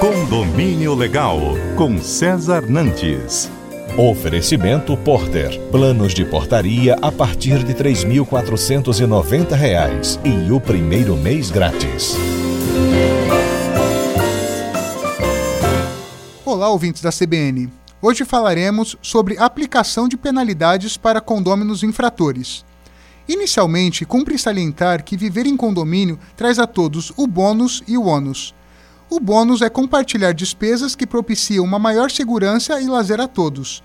Condomínio Legal, com César Nantes. Oferecimento Porter. Planos de portaria a partir de R$ 3.490 e o primeiro mês grátis. Olá, ouvintes da CBN. Hoje falaremos sobre aplicação de penalidades para condôminos infratores. Inicialmente, cumpre salientar que viver em condomínio traz a todos o bônus e o ônus. O bônus é compartilhar despesas que propiciam uma maior segurança e lazer a todos.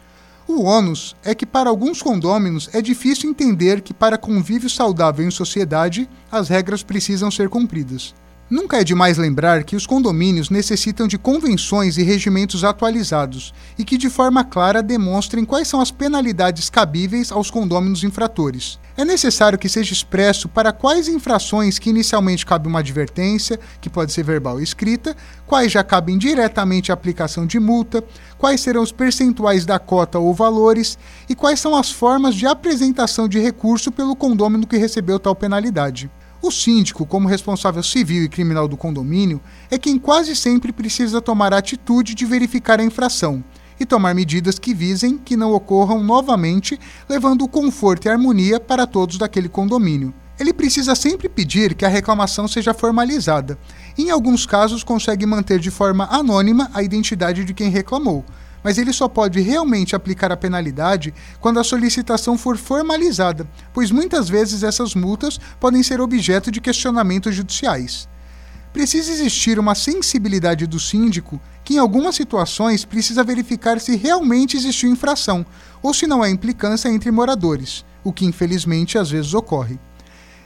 O ônus é que, para alguns condôminos, é difícil entender que, para convívio saudável em sociedade, as regras precisam ser cumpridas. Nunca é demais lembrar que os condomínios necessitam de convenções e regimentos atualizados e que, de forma clara, demonstrem quais são as penalidades cabíveis aos condôminos infratores. É necessário que seja expresso para quais infrações que inicialmente cabe uma advertência, que pode ser verbal ou escrita, quais já cabem diretamente a aplicação de multa, quais serão os percentuais da cota ou valores e quais são as formas de apresentação de recurso pelo condômino que recebeu tal penalidade. O síndico, como responsável civil e criminal do condomínio, é quem quase sempre precisa tomar a atitude de verificar a infração e tomar medidas que visem que não ocorram novamente, levando conforto e harmonia para todos daquele condomínio. Ele precisa sempre pedir que a reclamação seja formalizada. Em alguns casos, consegue manter de forma anônima a identidade de quem reclamou, mas ele só pode realmente aplicar a penalidade quando a solicitação for formalizada, pois muitas vezes essas multas podem ser objeto de questionamentos judiciais. Precisa existir uma sensibilidade do síndico que, em algumas situações, precisa verificar se realmente existiu infração ou se não há implicância entre moradores, o que infelizmente às vezes ocorre.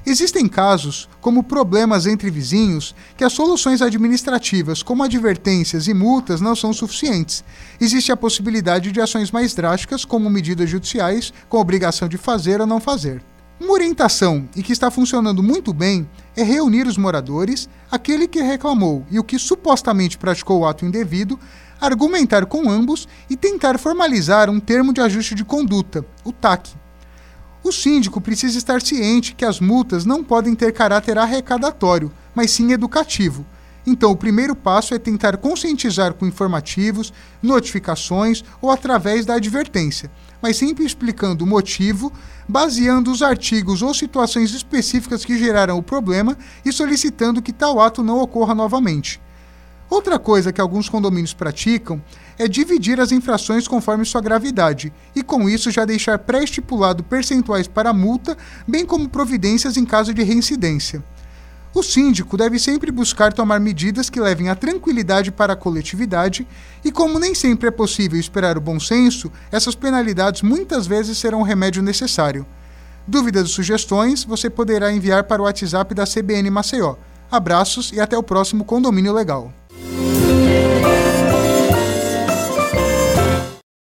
Existem casos, como problemas entre vizinhos, que as soluções administrativas, como advertências e multas, não são suficientes. Existe a possibilidade de ações mais drásticas, como medidas judiciais, com obrigação de fazer ou não fazer. Uma orientação, e que está funcionando muito bem, é reunir os moradores, aquele que reclamou e o que supostamente praticou o ato indevido, argumentar com ambos e tentar formalizar um termo de ajuste de conduta, o TAC. O síndico precisa estar ciente que as multas não podem ter caráter arrecadatório, mas sim educativo. Então, o primeiro passo é tentar conscientizar com informativos, notificações ou através da advertência, mas sempre explicando o motivo, baseando os artigos ou situações específicas que geraram o problema e solicitando que tal ato não ocorra novamente. Outra coisa que alguns condomínios praticam é dividir as infrações conforme sua gravidade e, com isso, já deixar pré-estipulado percentuais para a multa, bem como providências em caso de reincidência. O síndico deve sempre buscar tomar medidas que levem a tranquilidade para a coletividade, e como nem sempre é possível esperar o bom senso, essas penalidades muitas vezes serão o remédio necessário. Dúvidas e sugestões você poderá enviar para o WhatsApp da CBN Maceió. Abraços e até o próximo Condomínio Legal.